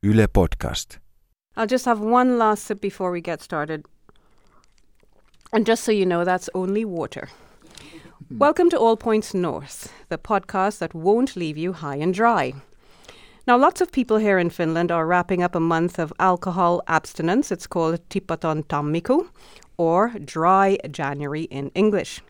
Yle Podcast. I'll just have one last sip before we get started. And just so you know, that's only water. Welcome to All Points North, the podcast that won't leave you high and dry. Now, lots of people here in Finland are wrapping up a month of alcohol abstinence. It's called Tipaton Tammikuu, or Dry January in English.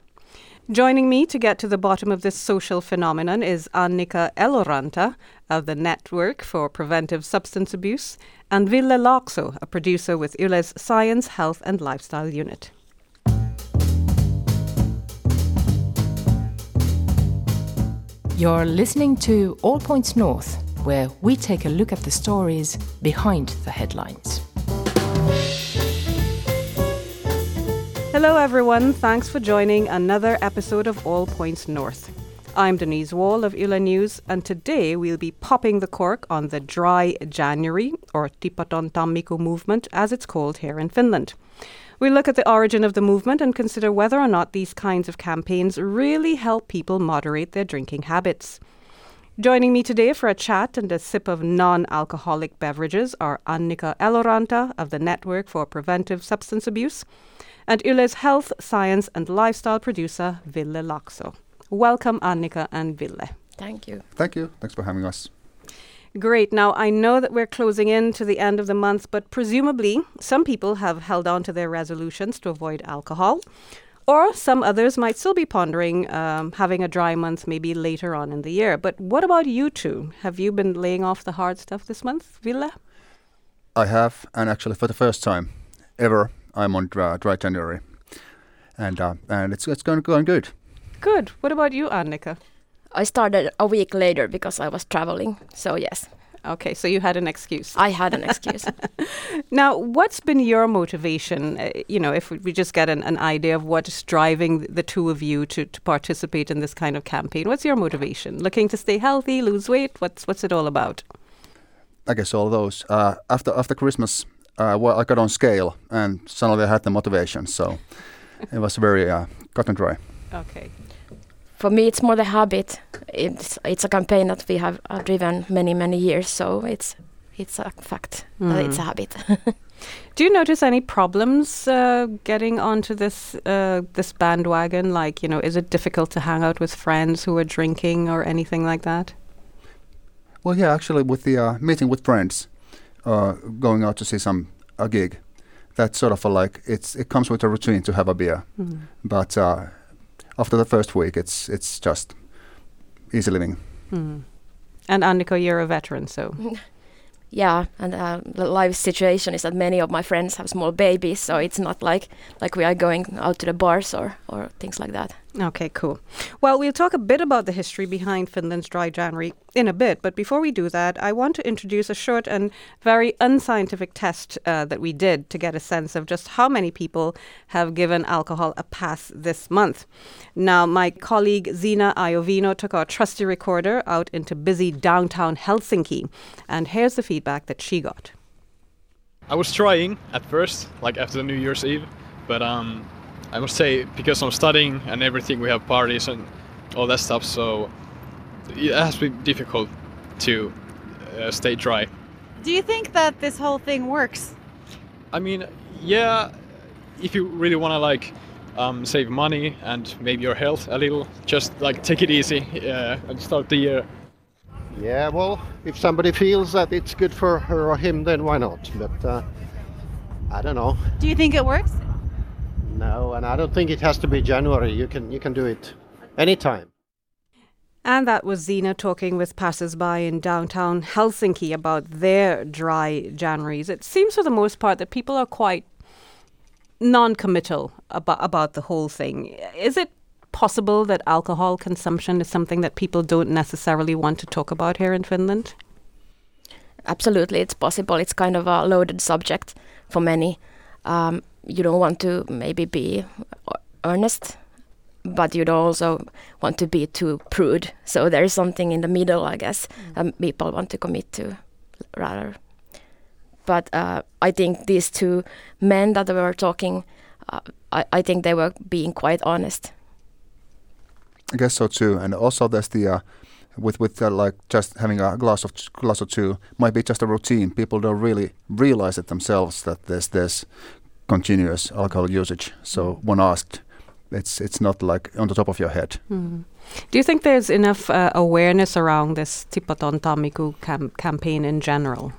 Joining me to get to the bottom of this social phenomenon is Annika Eloranta of the Network for Preventive Substance Abuse and Ville Laakso, a producer with Yle's Science, Health and Lifestyle Unit. You're listening to All Points North, where we take a look at the stories behind the headlines. Hello, everyone. Thanks for joining another episode of All Points North. I'm Denise Wall of Yle News, and today we'll be popping the cork on the Dry January, or Tipaton Tammikuu movement, as it's called here in Finland. We look at the origin of the movement and consider whether or not these kinds of campaigns really help people moderate their drinking habits. Joining me today for a chat and a sip of non alcoholic beverages are Annika Eloranta of the Network for Preventive Substance Abuse and Yle's health, science, and lifestyle producer, Ville Laakso. Welcome, Annika and Ville. Thank you. Thank you. Thanks for having us. Great. Now, I know that we're closing in to the end of the month, but presumably some people have held on to their resolutions to avoid alcohol, or some others might still be pondering um, having a dry month maybe later on in the year. But what about you two? Have you been laying off the hard stuff this month, Ville? I have, and actually for the first time ever, I'm on dry, dry January, and uh, and it's it's going going good. Good. What about you, Annika? I started a week later because I was traveling. So yes, Okay, so you had an excuse. I had an excuse. Now, what's been your motivation? Uh, you know, if we just get an, an idea of what's driving the two of you to, to participate in this kind of campaign, what's your motivation? Looking to stay healthy, lose weight? What's what's it all about? I guess all those. Uh, after after Christmas, uh, well, I got on scale, and suddenly I had the motivation. So it was very uh, cut and dry. Okay. For me, it's more the habit. It's it's a campaign that we have uh, driven many many years. So it's it's a fact. that it's a habit. Do you notice any problems uh, getting onto this uh, this bandwagon? Like, you know, is it difficult to hang out with friends who are drinking or anything like that? Well, yeah, actually, with the uh, meeting with friends, uh, going out to see some a gig, that's sort of a like it's it comes with a routine to have a beer, but uh, after the first week, it's it's just easy living. Hmm. And Annika, you're a veteran, so yeah, and uh, the life situation is that many of my friends have small babies, so it's not like like we are going out to the bars or or things like that. Okay, cool. Well, we'll talk a bit about the history behind Finland's Dry January in a bit, but before we do that, I want to introduce a short and very unscientific test uh, that we did to get a sense of just how many people have given alcohol a pass this month. Now, my colleague Zina Iovino took our trusty recorder out into busy downtown Helsinki, and here's the feedback that she got. I was trying at first, like after New Year's Eve, but um, I must say because I'm studying and everything, we have parties and all that stuff, so it has been difficult to uh, stay dry. Do you think that this whole thing works? I mean, yeah, if you really want to like um, save money and maybe your health a little, just like take it easy uh, and start the year. Yeah, well, if somebody feels that it's good for her or him, then why not? But uh, I don't know. Do you think it works? No, and I don't think it has to be January. You can you can do it anytime. And that was Zina talking with passers-by in downtown Helsinki about their dry Januaries. It seems for the most part that people are quite non-committal about, about the whole thing. Is it possible that alcohol consumption is something that people don't necessarily want to talk about here in Finland? Absolutely, it's possible. It's kind of a loaded subject for many. Um, you don't want to maybe be earnest, but you don't also want to be too prude. So there is something in the middle, I guess, um, people want to commit to rather. But uh, I think these two men that were talking, uh, I, I think they were being quite honest. I guess so too. And also there's the uh, with with uh, like just having a glass of glass or two might be just a routine. People don't really realize it themselves that there's this continuous alcohol usage. So when asked, it's it's not like on the top of your head. Mm. Do you think there's enough uh, awareness around this Tipaton Tammikuu cam- campaign in general?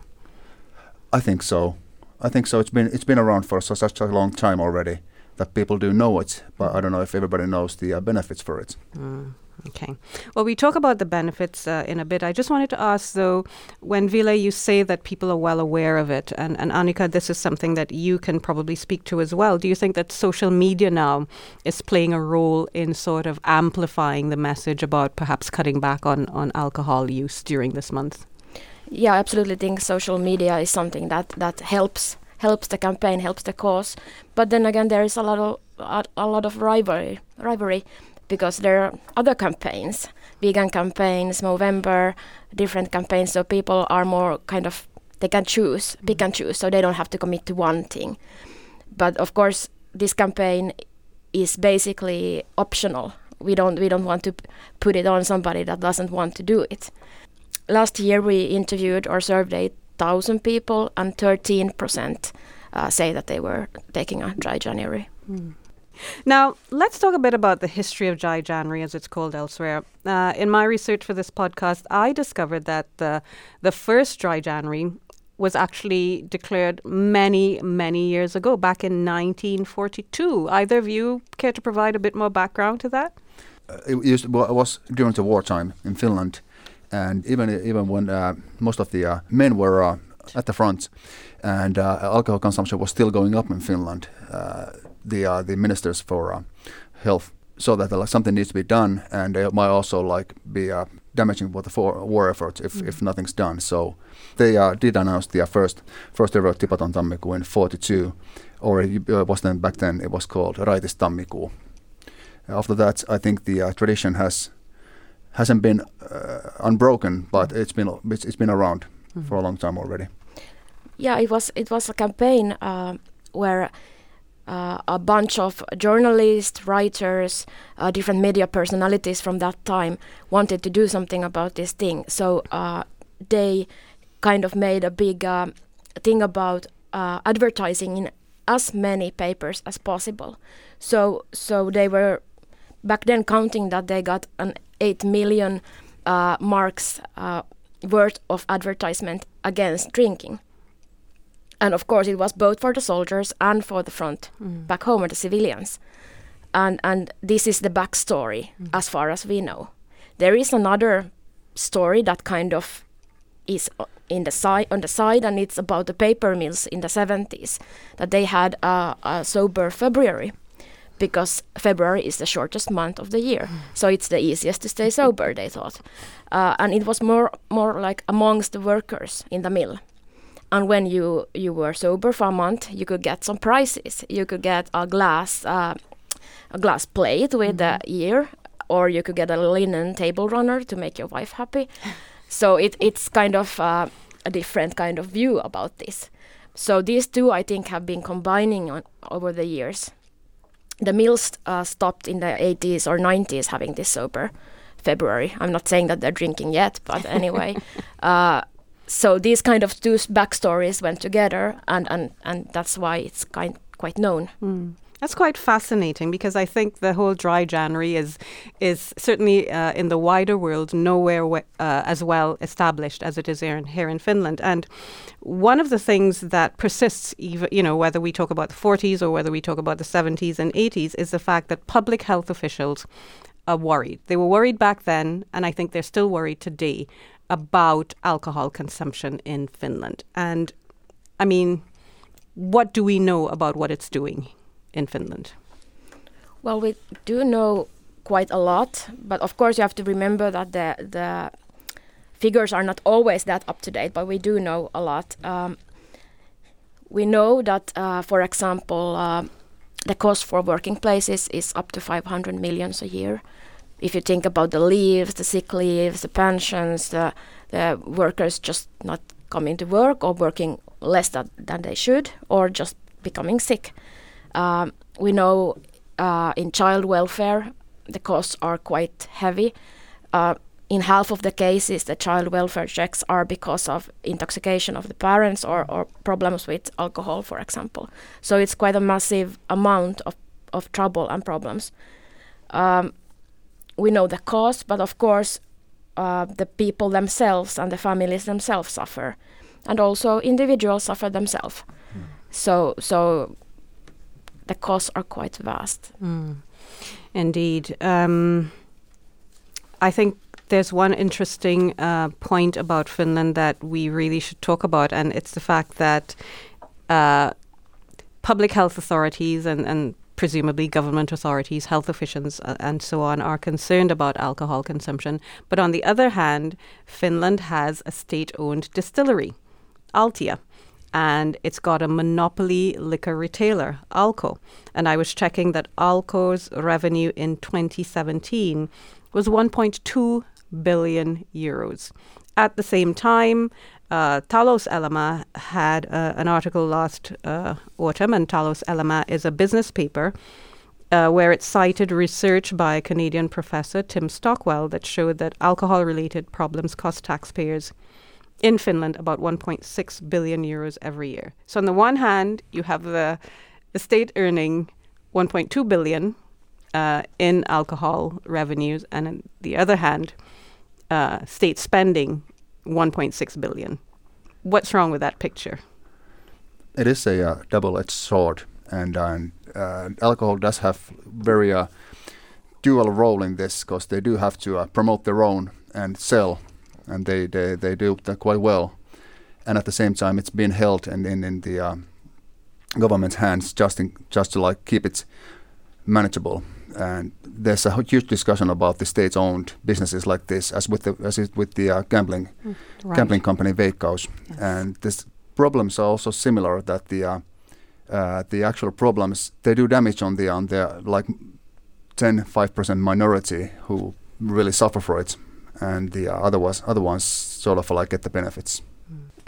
I think so. I think so. It's been it's been around for so, such a long time already that people do know it, but I don't know if everybody knows the uh, benefits for it. Mm. Okay. Well, we talk about the benefits uh, in a bit. I just wanted to ask, though, when Ville, you say that people are well aware of it, and, and Annika, this is something that you can probably speak to as well. Do you think that social media now is playing a role in sort of amplifying the message about perhaps cutting back on, on alcohol use during this month? Yeah, I absolutely think social media is something that, that helps helps the campaign, helps the cause. But then again, there is a lot of a, a lot of rivalry rivalry because there are other campaigns, vegan campaigns, Movember, different campaigns. So people are more kind of they can choose, mm. pick and choose, so they don't have to commit to one thing. But of course, this campaign is basically optional. We don't we don't want to put it on somebody that doesn't want to do it. Last year we interviewed or surveyed thousand people, and thirteen percent uh, say that they were taking a dry January. Mm. Now, let's talk a bit about the history of Dry January, as it's called elsewhere. Uh, in my research for this podcast, I discovered that the, the first Dry January was actually declared many, many years ago, back in 1942. Either of you care to provide a bit more background to that? Uh, it, used, well, it was during the wartime in Finland, and even even when uh, most of the uh, men were uh, at the front, and uh, alcohol consumption was still going up in Finland the uh, the ministers for uh, health so that like, something needs to be done and it might also like be uh, damaging for the for war efforts if, mm. if nothing's done so they uh, did announce the first first ever Tipaton Tammikuu in 42 or it uh, was then back then it was called Raitis Tammikuu after that I think the uh, tradition has hasn't been uh, unbroken but it's been it's, it's been around mm. for a long time already yeah it was it was a campaign where uh, a bunch of journalists, writers, uh, different media personalities from that time wanted to do something about this thing. So uh, they kind of made a big uh, thing about uh, advertising in as many papers as possible. So so they were back then counting that they got an eight million uh, marks worth of advertisement against drinking and of course it was both for the soldiers and for the front mm. back home or the civilians and and this is the backstory mm. as far as we know there is another story that kind of is in the side on the side and it's about the paper mills in the 70s that they had a, a sober february because February is the shortest month of the year, mm. so it's the easiest to stay sober. They thought, uh, and it was more more like amongst the workers in the mill and when you you were sober for a month you could get some prizes you could get a glass uh, a glass plate with mm-hmm. the ear or you could get a linen table runner to make your wife happy. So it, it's kind of uh, a different kind of view about this. So these two i think have been combining on, over the years. The mills uh, stopped in the 80s or 90s having this sober february. I'm not saying that they're drinking yet but anyway. Uh, so these kind of two backstories went together, and and and that's why it's kind quite known. Mm. That's quite fascinating because I think the whole dry January is is certainly uh, in the wider world nowhere uh, as well established as it is here in, here in Finland. And one of the things that persists, even you know, whether we talk about the 40s or whether we talk about the 70s and 80s, is the fact that public health officials are worried. They were worried back then, and I think they're still worried today about alcohol consumption in Finland. And I mean, what do we know about what it's doing in Finland? Well, we do know quite a lot, but of course you have to remember that the the figures are not always that up to date, but we do know a lot. Um, we know that, uh, for example, uh, the cost for working places is up to 500 millions a year if you think about the leaves, the sick leaves, the pensions, the, the workers just not coming to work or working less than, than they should or just becoming sick. Um, we know uh, in child welfare the costs are quite heavy. Uh, in half of the cases, the child welfare checks are because of intoxication of the parents or, or problems with alcohol, for example. So it's quite a massive amount of, of trouble and problems. Um, we know the cause, but of course, uh, the people themselves and the families themselves suffer, and also individuals suffer themselves. Mm. So, so the costs are quite vast. Mm. Indeed. Um, I think there's one interesting uh, point about Finland that we really should talk about, and it's the fact that uh, public health authorities and, and presumably government authorities, health officials, uh, and so on are concerned about alcohol consumption. But on the other hand, Finland has a state owned distillery, Altia and it's got a monopoly liquor retailer, Alko. And I was checking that Alko's revenue in 2017 was 1.2 billion euros. At the same time, uh, Talouselämä had uh, an article last uh, autumn, and Talouselämä is a business paper uh, where it cited research by Canadian professor, Tim Stockwell, that showed that alcohol related problems cost taxpayers in Finland about 1.6 billion euros every year. So on the one hand, you have the, the state earning 1.2 billion uh, in alcohol revenues, and on the other hand, uh, state spending 1.6 billion. What's wrong with that picture? It is a uh, double-edged sword, and uh, alcohol does have very uh, dual role in this because they do have to uh, promote their own and sell and they, they, they do that quite well. And at the same time, it's been held in, in, in the uh, government's hands just in, just to like keep it manageable. And there's a huge discussion about the state-owned businesses like this, as with the as with the uh, gambling mm, right. gambling company Veikkaus. Yes. And this problems are also similar. That the uh, uh, the actual problems they do damage on the on the like 10 5 percent minority who really suffer for it and the other ones other ones sort of like get the benefits.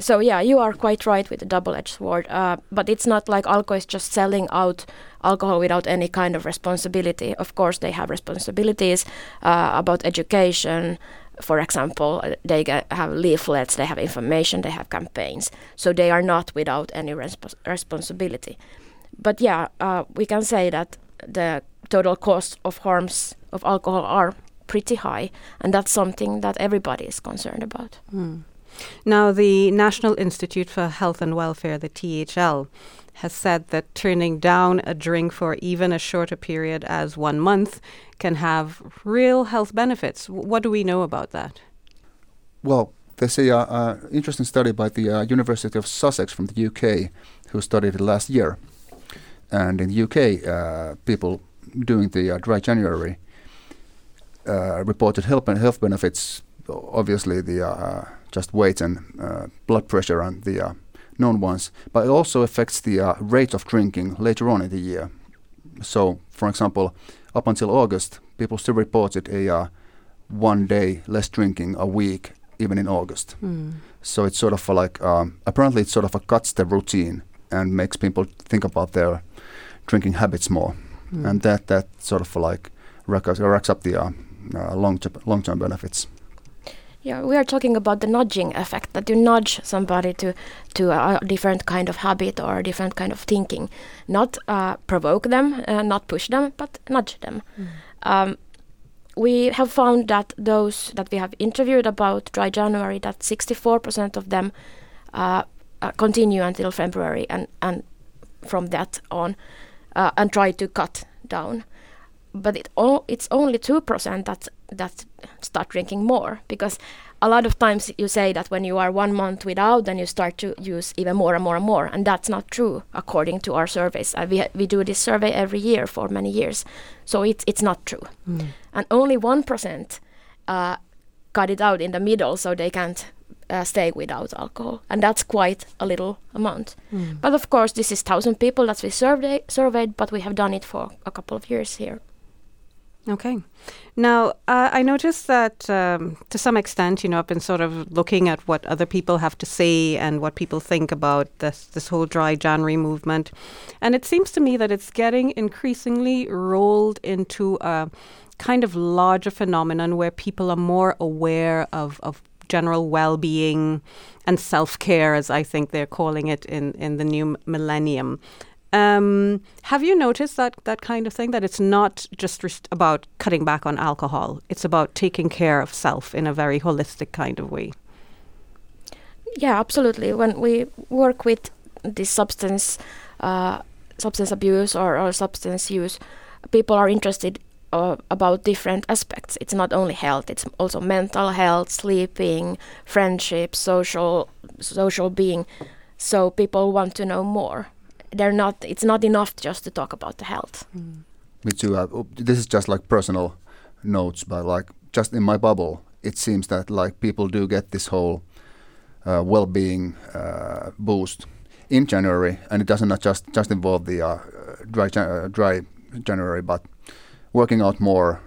So yeah, you are quite right with the double-edged sword. Uh, but it's not like Alko is just selling out alcohol without any kind of responsibility. Of course, they have responsibilities uh, about education. For example, they get, have leaflets, they have information, they have campaigns. So they are not without any resp- responsibility. But yeah, uh, we can say that the total cost of harms of alcohol are pretty high, and that's something that everybody is concerned about. Mm. Now, the National Institute for Health and Welfare, the THL, has said that turning down a drink for even a shorter period as one month can have real health benefits. what do we know about that? Well, there's a uh, uh, interesting study by the uh, University of Sussex from the UK who studied it last year. And in the UK, uh, people doing the uh, dry January uh, reported health, health benefits, obviously the just weight and uh, blood pressure and the known ones, but it also affects the rate of drinking later on in the year. So, for example, up until August, people still reported a one day less drinking a week, even in August. Mm. So it's sort of like um, apparently it sort of cuts the routine and makes people think about their drinking habits more, mm. and that that sort of like racks, racks up the uh, uh, long long term benefits. Yeah, we are talking about the nudging effect that you nudge somebody to to a different kind of habit or a different kind of thinking, not uh, provoke them, uh, not push them, but nudge them. Mm. Um, we have found that those that we have interviewed about dry January, that 64% of them uh, uh, continue until February and and from that on, uh, and try to cut down but it o- it's only 2% that that start drinking more because a lot of times you say that when you are one month without then you start to use even more and more and more and that's not true according to our surveys uh, we, ha- we do this survey every year for many years so it's, it's not true mm. and only 1% uh, cut it out in the middle so they can't uh, stay without alcohol and that's quite a little amount mm. but of course this is 1000 people that we survey- surveyed but we have done it for a couple of years here Okay. Now, uh, I noticed that um, to some extent, you know, I've been sort of looking at what other people have to say and what people think about this this whole dry January movement, and it seems to me that it's getting increasingly rolled into a kind of larger phenomenon where people are more aware of, of general well-being and self-care, as I think they're calling it in, in the new millennium. Um, have you noticed that that kind of thing? That it's not just rest- about cutting back on alcohol; it's about taking care of self in a very holistic kind of way. Yeah, absolutely. When we work with this substance, uh, substance abuse or, or substance use, people are interested uh, about different aspects. It's not only health; it's also mental health, sleeping, friendship, social social being. So people want to know more. They're not. It's not enough just to talk about the health. Me too. Uh, this is just like personal notes, but like just in my bubble, it seems that like people do get this whole uh, well-being uh, boost in January, and it doesn't not just just involve the uh, dry Jan- uh, dry January, but working out more,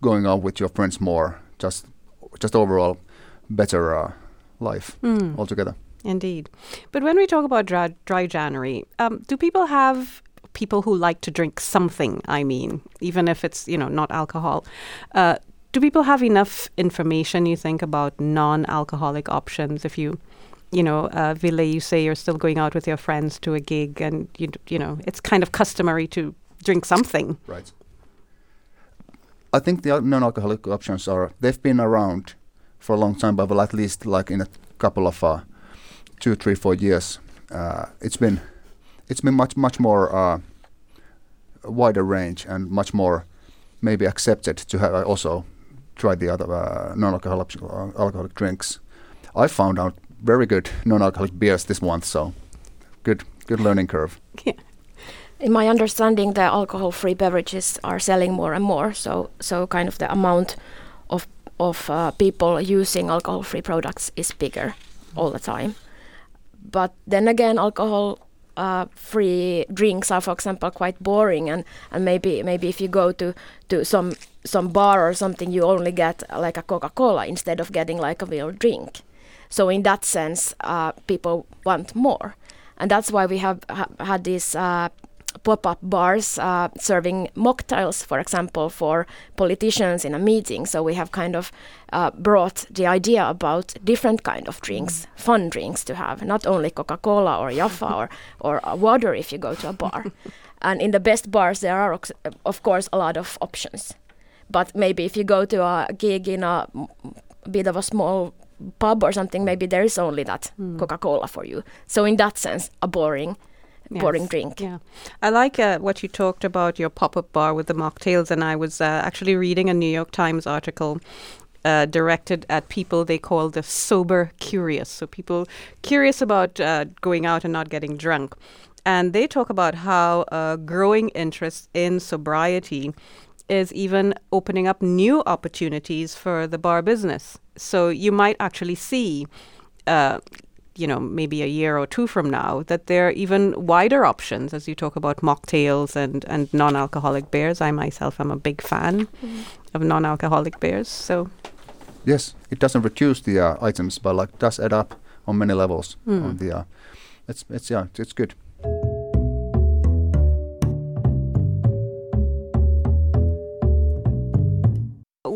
going out with your friends more, just just overall better uh, life altogether. Indeed. But when we talk about dry, dry January, um, do people have people who like to drink something? I mean, even if it's, you know, not alcohol. Uh, do people have enough information, you think, about non alcoholic options? If you, you know, uh, Ville, you say you're still going out with your friends to a gig and, you, you know, it's kind of customary to drink something. Right. I think the non-alcoholic options are they've been around for a long time, but at least like in a couple of uh, two, three, four years, uh, it's been it's been much much more uh, wider range and much more maybe accepted to have also tried the other uh, non-alcoholic uh, alcoholic drinks. I found out very good non-alcoholic beers this month, so good good learning curve. In my understanding, the alcohol-free beverages are selling more and more. So, so kind of the amount of of uh, people using alcohol-free products is bigger all the time. But then again, alcohol-free drinks are, for example, quite boring, and, and maybe maybe if you go to to some some bar or something, you only get uh, like a Coca-Cola instead of getting like a real drink. So in that sense, uh, people want more, and that's why we have ha- had these uh, pop-up bars uh, serving mocktails, for example, for politicians in a meeting. So we have kind of uh, brought the idea about different kind of drinks, fun drinks to have, not only Coca-Cola or Jaffa or or uh, water if you go to a bar. and in the best bars, there are of course a lot of options. But maybe if you go to a gig in a bit of a small pub or something, maybe there is only that Coca-Cola for you. So in that sense, a boring, boring drink. Yeah. I like uh, what you talked about your pop up bar with the mocktails, and I was uh, actually reading a New York Times article. Uh, directed at people they call the sober curious. So, people curious about uh, going out and not getting drunk. And they talk about how a growing interest in sobriety is even opening up new opportunities for the bar business. So, you might actually see uh, you know, maybe a year or two from now, that there are even wider options as you talk about mocktails and, and non alcoholic beers. I myself am a big fan of non alcoholic beers. So, Yes, it doesn't reduce the uh, items, but like does add up on many levels. Hmm. On the, uh, it's it's yeah, it's good.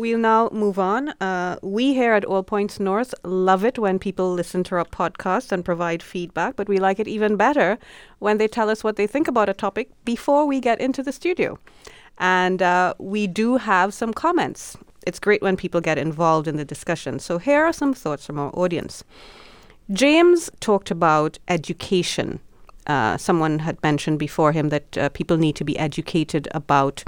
We'll now move on. Uh, we here at All Points North love it when people listen to our podcast and provide feedback, but we like it even better when they tell us what they think about a topic before we get into the studio. And uh, we do have some comments. It's great when people get involved in the discussion. So here are some thoughts from our audience. James talked about education. Uh, someone had mentioned before him that uh, people need to be educated about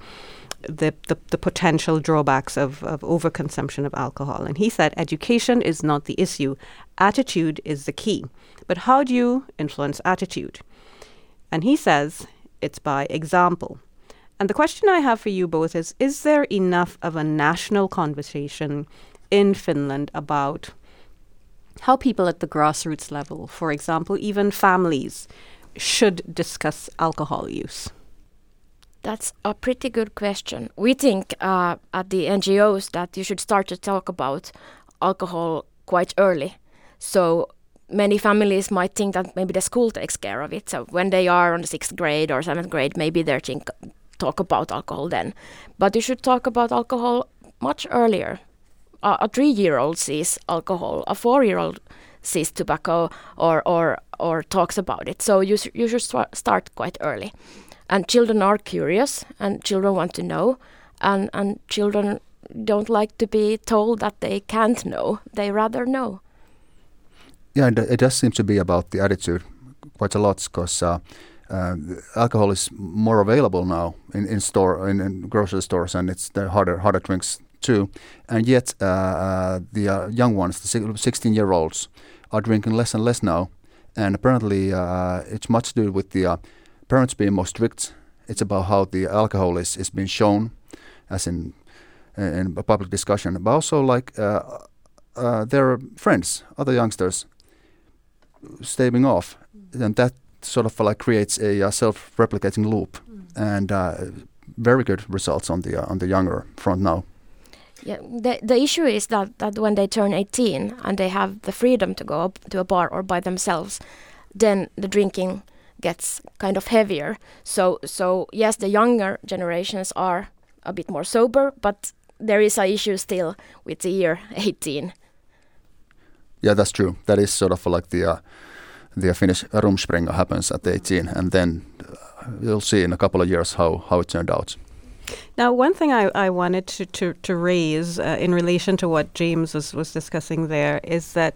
the, the, the potential drawbacks of, of overconsumption of alcohol. And he said education is not the issue, attitude is the key. But how do you influence attitude? And he says it's by example. And the question I have for you both is Is there enough of a national conversation in Finland about how people at the grassroots level, for example, even families, should discuss alcohol use? That's a pretty good question. We think uh, at the NGOs that you should start to talk about alcohol quite early. So many families might think that maybe the school takes care of it. So when they are on the sixth grade or seventh grade, maybe they're think- talk about alcohol then. But you should talk about alcohol much earlier. Uh, a three-year-old sees alcohol. A four-year-old sees tobacco or or or talks about it. So you you should start quite early. And children are curious, and children want to know, and and children don't like to be told that they can't know. They rather know. Yeah, and it does seem to be about the attitude quite a lot because uh, uh, alcohol is more available now in, in store in, in grocery stores, and it's the harder harder drinks too. And yet, uh, uh the uh, young ones, the 16 year olds, are drinking less and less now. And apparently, uh, it's much to do with the parents being more strict. It's about how the alcohol is, is being shown, as in in a public discussion, but also like uh their friends, other youngsters, staving off, and that sort of like creates a uh, self-replicating loop, mm. and uh, very good results on the uh, on the younger front now. Yeah, the the issue is that that when they turn 18 and they have the freedom to go up to a bar or by themselves, then the drinking gets kind of heavier. So so yes, the younger generations are a bit more sober, but there is a issue still with the year 18. Yeah, that's true. That is sort of like the uh, the Finnish Rumspringa happens at 18, and then uh, you'll see in a couple of years how, how it turned out. Now, one thing I, I wanted to, to, to raise uh, in relation to what James was, was discussing there is that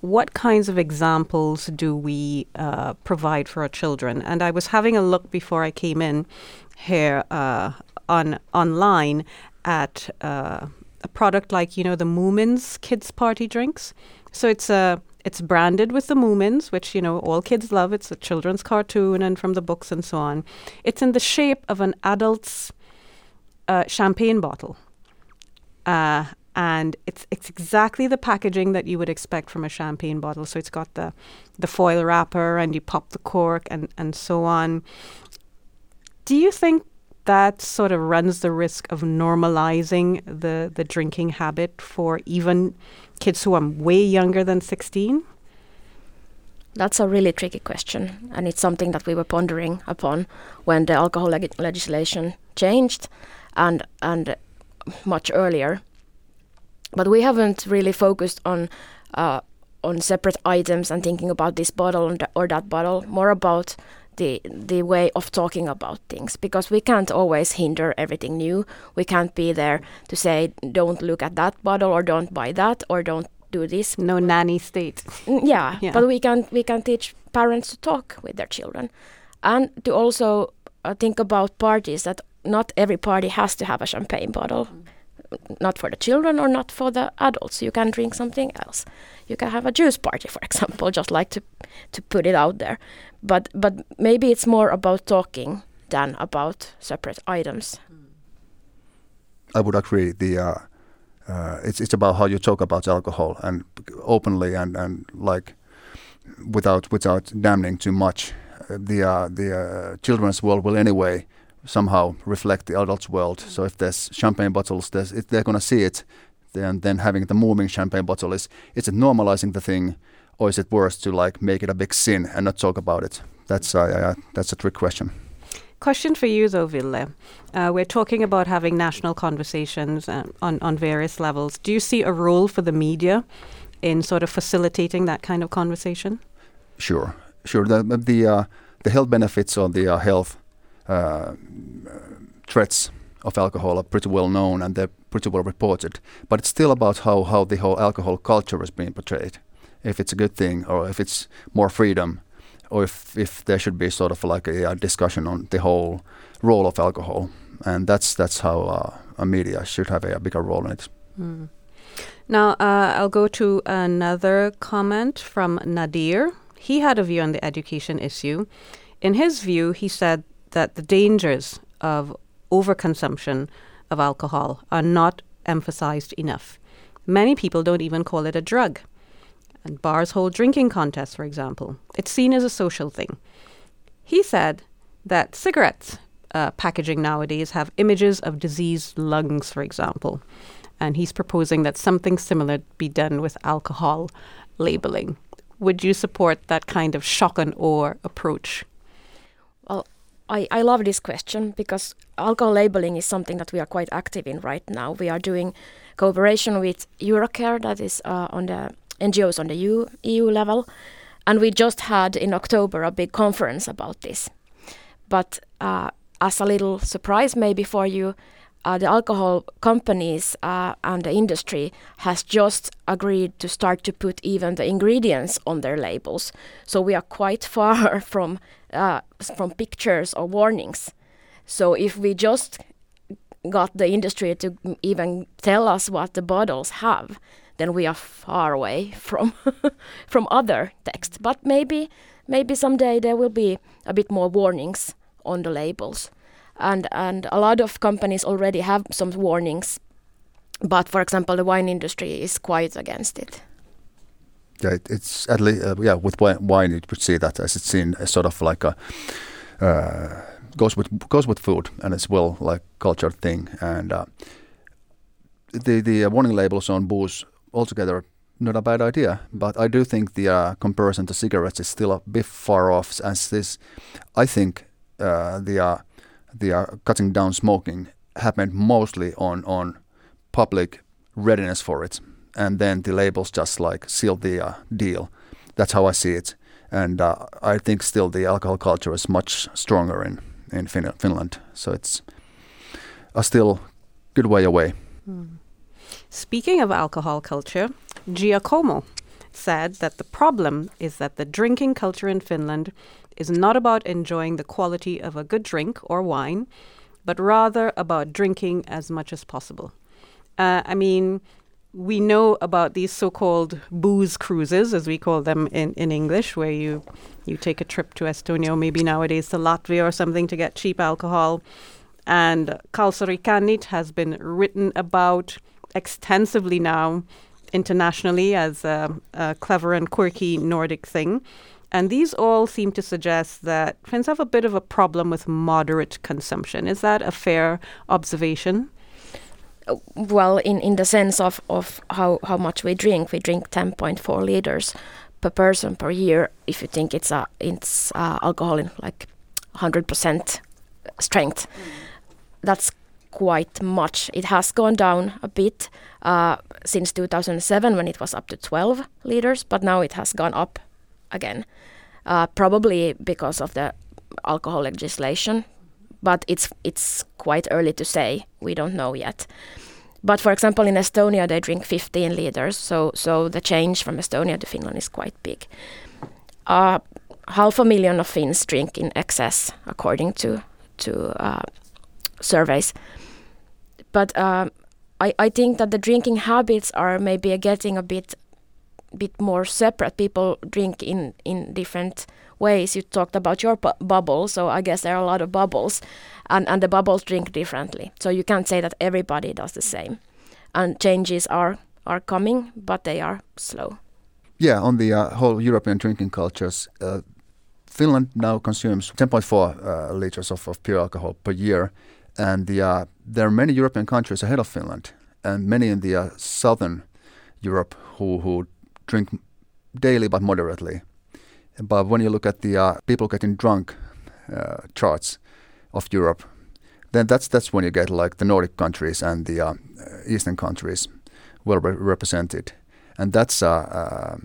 what kinds of examples do we uh, provide for our children? And I was having a look before I came in here uh, on online at uh, a product like, you know, the Moomins kids party drinks. So it's a it's branded with the Moomins, which, you know, all kids love. It's a children's cartoon and from the books and so on. It's in the shape of an adult's uh, champagne bottle. Uh, and it's it's exactly the packaging that you would expect from a champagne bottle. So it's got the the foil wrapper and you pop the cork and, and so on. Do you think that sort of runs the risk of normalizing the, the drinking habit for even kids who are way younger than 16? That's a really tricky question, and it's something that we were pondering upon when the alcohol leg legislation changed, and and much earlier. But we haven't really focused on uh, on separate items and thinking about this bottle or that bottle. More about the the way of talking about things because we can't always hinder everything new. We can't be there to say don't look at that bottle or don't buy that or don't do this. No nanny state. Yeah, yeah. but we can we can teach parents to talk with their children and to also uh, think about parties that not every party has to have a champagne bottle. Not for the children or not for the adults. You can drink something else. You can have a juice party, for example, just like to to put it out there but but maybe it's more about talking than about separate items. I would agree. The uh, uh, it's it's about how you talk about alcohol and openly and and like without without damning too much. Uh, the uh, the uh, children's world will anyway somehow reflect the adult's world. So if there's champagne bottles, there's, if they're gonna see it, then then having the Moomin champagne bottle is it's normalizing the thing or is it worse to like make it a big sin and not talk about it? That's uh, uh, that's a trick question. Question for you though, Ville. Uh, we're talking about having national conversations uh, on on various levels. Do you see a role for the media in sort of facilitating that kind of conversation? Sure, sure. The the uh, the health benefits or the uh, threats of alcohol are pretty well known and they're pretty well reported. But it's still about how, how the whole alcohol culture is being portrayed if it's a good thing or if it's more freedom or if, if there should be sort of like a, a discussion on the whole role of alcohol. And that's that's how uh, a media should have a, a bigger role in it. Mm. Now, uh, I'll go to another comment from Nadir. He had a view on the education issue. In his view, he said that the dangers of overconsumption of alcohol are not emphasized enough. Many people don't even call it a drug and bars hold drinking contests, for example. It's seen as a social thing. He said that cigarettes uh, packaging nowadays have images of diseased lungs, for example. And he's proposing that something similar be done with alcohol labeling. Would you support that kind of shock and awe approach? I, I love this question because alcohol labeling is something that we are quite active in right now. We are doing cooperation with Eurocare, that is uh, on the NGOs on the EU, EU level, and we just had in October a big conference about this. But uh, as a little surprise, maybe for you, uh, the alcohol companies uh, and the industry has just agreed to start to put even the ingredients on their labels. So we are quite far from uh, from pictures or warnings. So if we just got the industry to even tell us what the bottles have, then we are far away from from other text. But maybe maybe someday there will be a bit more warnings on the labels, and and a lot of companies already have some warnings. But for example, the wine industry is quite against it. Yeah, it, it's at least uh, yeah with wine you could see that as it's seen as sort of like a. Uh, goes with goes with food and it's well like culture thing and uh, the the warning labels on booze altogether not a bad idea, but I do think the uh, comparison to cigarettes is still a bit far off. As this, I think uh, the uh, the uh, cutting down smoking happened mostly on on public readiness for it, and then the labels just like sealed the uh, deal. That's how I see it, and uh, I think still the alcohol culture is much stronger in in fin- Finland. So it's a still good way away. Mm. Speaking of alcohol culture, Giacomo said that the problem is that the drinking culture in Finland is not about enjoying the quality of a good drink or wine, but rather about drinking as much as possible. Uh, I mean, we know about these so-called booze cruises, as we call them in, in English, where you you take a trip to Estonia, or maybe nowadays to Latvia or something to get cheap alcohol. And Kalsarikännit has been written about extensively now internationally as a, a, clever and quirky Nordic thing. And these all seem to suggest that Finns have a bit of a problem with moderate consumption. Is that a fair observation? Uh, well, in, in the sense of, of how, how much we drink, we drink 10.4 liters per person per year. If you think it's a it's uh, alcohol in like 100% strength, mm. that's quite much. It has gone down a bit uh, since 2007 when it was up to 12 liters, but now it has gone up again, uh, probably because of the alcohol legislation. But it's it's quite early to say. We don't know yet. But for example, in Estonia, they drink 15 liters, so so the change from Estonia to Finland is quite big. Uh, half a million of Finns drink in excess, according to to uh, surveys but uh, I, I think that the drinking habits are maybe getting a bit bit more separate. People drink in in different ways. You talked about your bu bubble, so I guess there are a lot of bubbles, and and the bubbles drink differently. So you can't say that everybody does the same, and changes are are coming, but they are slow. Yeah, on the uh, whole European drinking cultures, uh, Finland now consumes 10.4 uh, liters of, of pure alcohol per year and the, uh, there are many European countries ahead of Finland, and many in the uh, southern Europe who, who drink daily but moderately. But when you look at the uh, people getting drunk uh, charts of Europe, then that's that's when you get like the Nordic countries and the uh, Eastern countries well re- represented, and that's uh,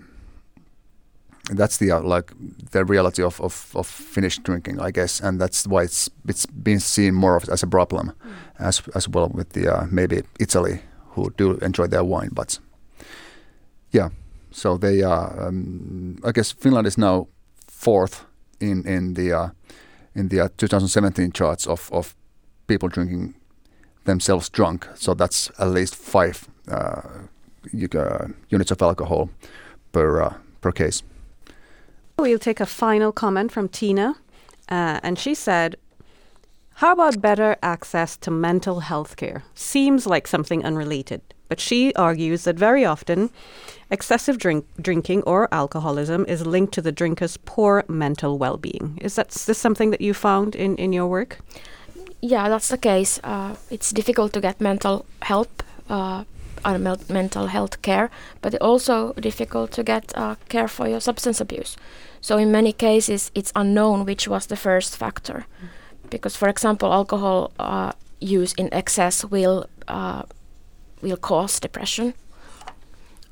that's the uh, like the reality of, of, of Finnish drinking, I guess, and that's why it's it's been seen more of as a problem, mm. as as well with the uh, maybe Italy who do enjoy their wine, but yeah, so they uh, um, I guess Finland is now fourth in in the uh, in the uh, 2017 charts of of people drinking themselves drunk, so that's at least five uh, units of alcohol per per case. We'll take a final comment from Tina. And she said, How about better access to mental health care? Seems like something unrelated. But she argues that very often excessive drink, drinking or alcoholism is linked to the drinker's poor mental well being. Is that is this something that you found in, in your work? Yeah, that's the case. Uh, it's difficult to get mental help uh, mental health care, but also difficult to get uh, care for your substance abuse. So in many cases, it's unknown which was the first factor. because, for example, alcohol uh, use in excess will uh, will cause depression.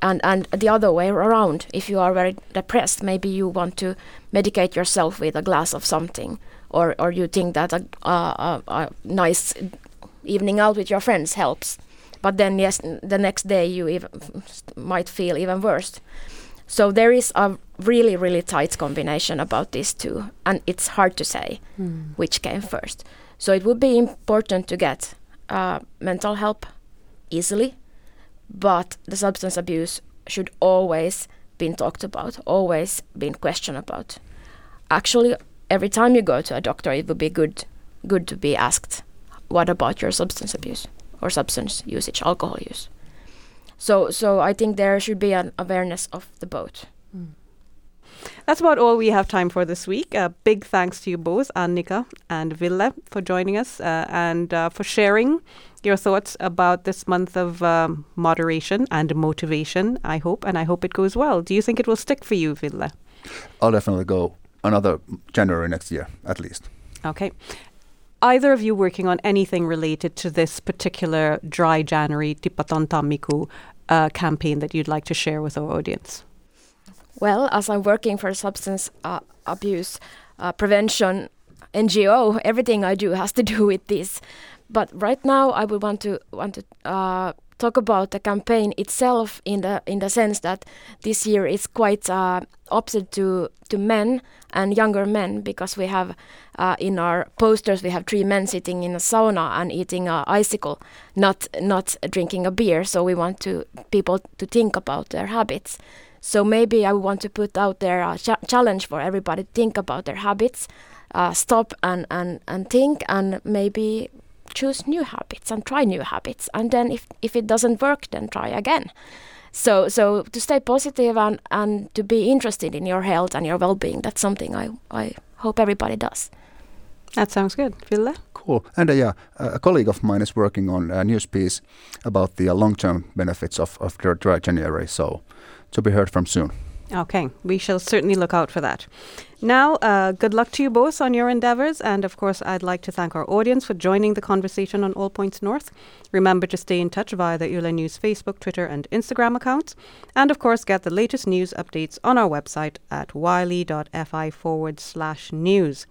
And and the other way around, if you are very depressed, maybe you want to medicate yourself with a glass of something, or or you think that a, a, a nice evening out with your friends helps, but then yes, the next day you even might feel even worse. So there is a really really tight combination about these two, and it's hard to say Mm. which came first. So it would be important to get uh, mental help easily, but the substance abuse should always been talked about, always been questioned about. Actually, every time you go to a doctor, it would be good good to be asked, "What about your substance abuse or substance usage, alcohol use?" So, so I think there should be an awareness of the both. That's about all we have time for this week. Uh, big thanks to you both, Annika and Ville, for joining us uh, and uh, for sharing your thoughts about this month of um, moderation and motivation, I hope, and I hope it goes well. Do you think it will stick for you, Ville? I'll definitely go another January next year, at least. Okay. Either of you working on anything related to this particular Dry January Tipaton Tammikuu uh, campaign that you'd like to share with our audience? Well, as I'm working for substance uh, abuse uh, prevention NGO, everything I do has to do with this. But right now, I would want to want to uh, talk about the campaign itself in the in the sense that this year is quite uh, opposite to to men and younger men because we have uh, in our posters we have three men sitting in a sauna and eating a icicle, not not drinking a beer. So we want to people to think about their habits. So maybe I want to put out there a cha- challenge for everybody think about their habits, uh, stop and, and, and think, and maybe choose new habits and try new habits. And then if, if it doesn't work, then try again. So so to stay positive and, and to be interested in your health and your well-being, that's something I, I hope everybody does. That sounds good. Ville? Cool. And uh, yeah, a colleague of mine is working on a news piece about the uh, long-term benefits of, of dry- dry January. So to be heard from soon. Okay, we shall certainly look out for that. Now, uh, good luck to you both on your endeavours. And of course, I'd like to thank our audience for joining the conversation on All Points North. Remember to stay in touch via the Yle News Facebook, Twitter, and Instagram accounts. And of course, get the latest news updates on our website at yle.fi forward slash news.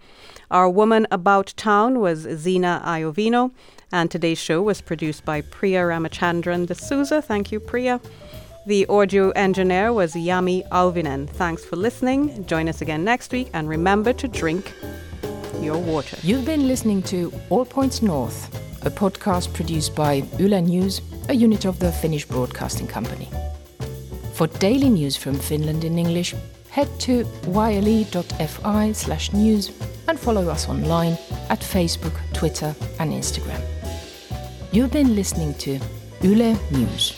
Our woman about town was Zina Iovino. And today's show was produced by Priya Ramachandran D'Souza. Thank you, Priya. The audio engineer was Yami Alvinen. Thanks for listening. Join us again next week and remember to drink your water. You've been listening to All Points North, a podcast produced by Yle News, a unit of the Finnish Broadcasting Company. For daily news from Finland in English, head to yle.fi slash news and follow us online at Facebook, Twitter, and Instagram. You've been listening to Yle News.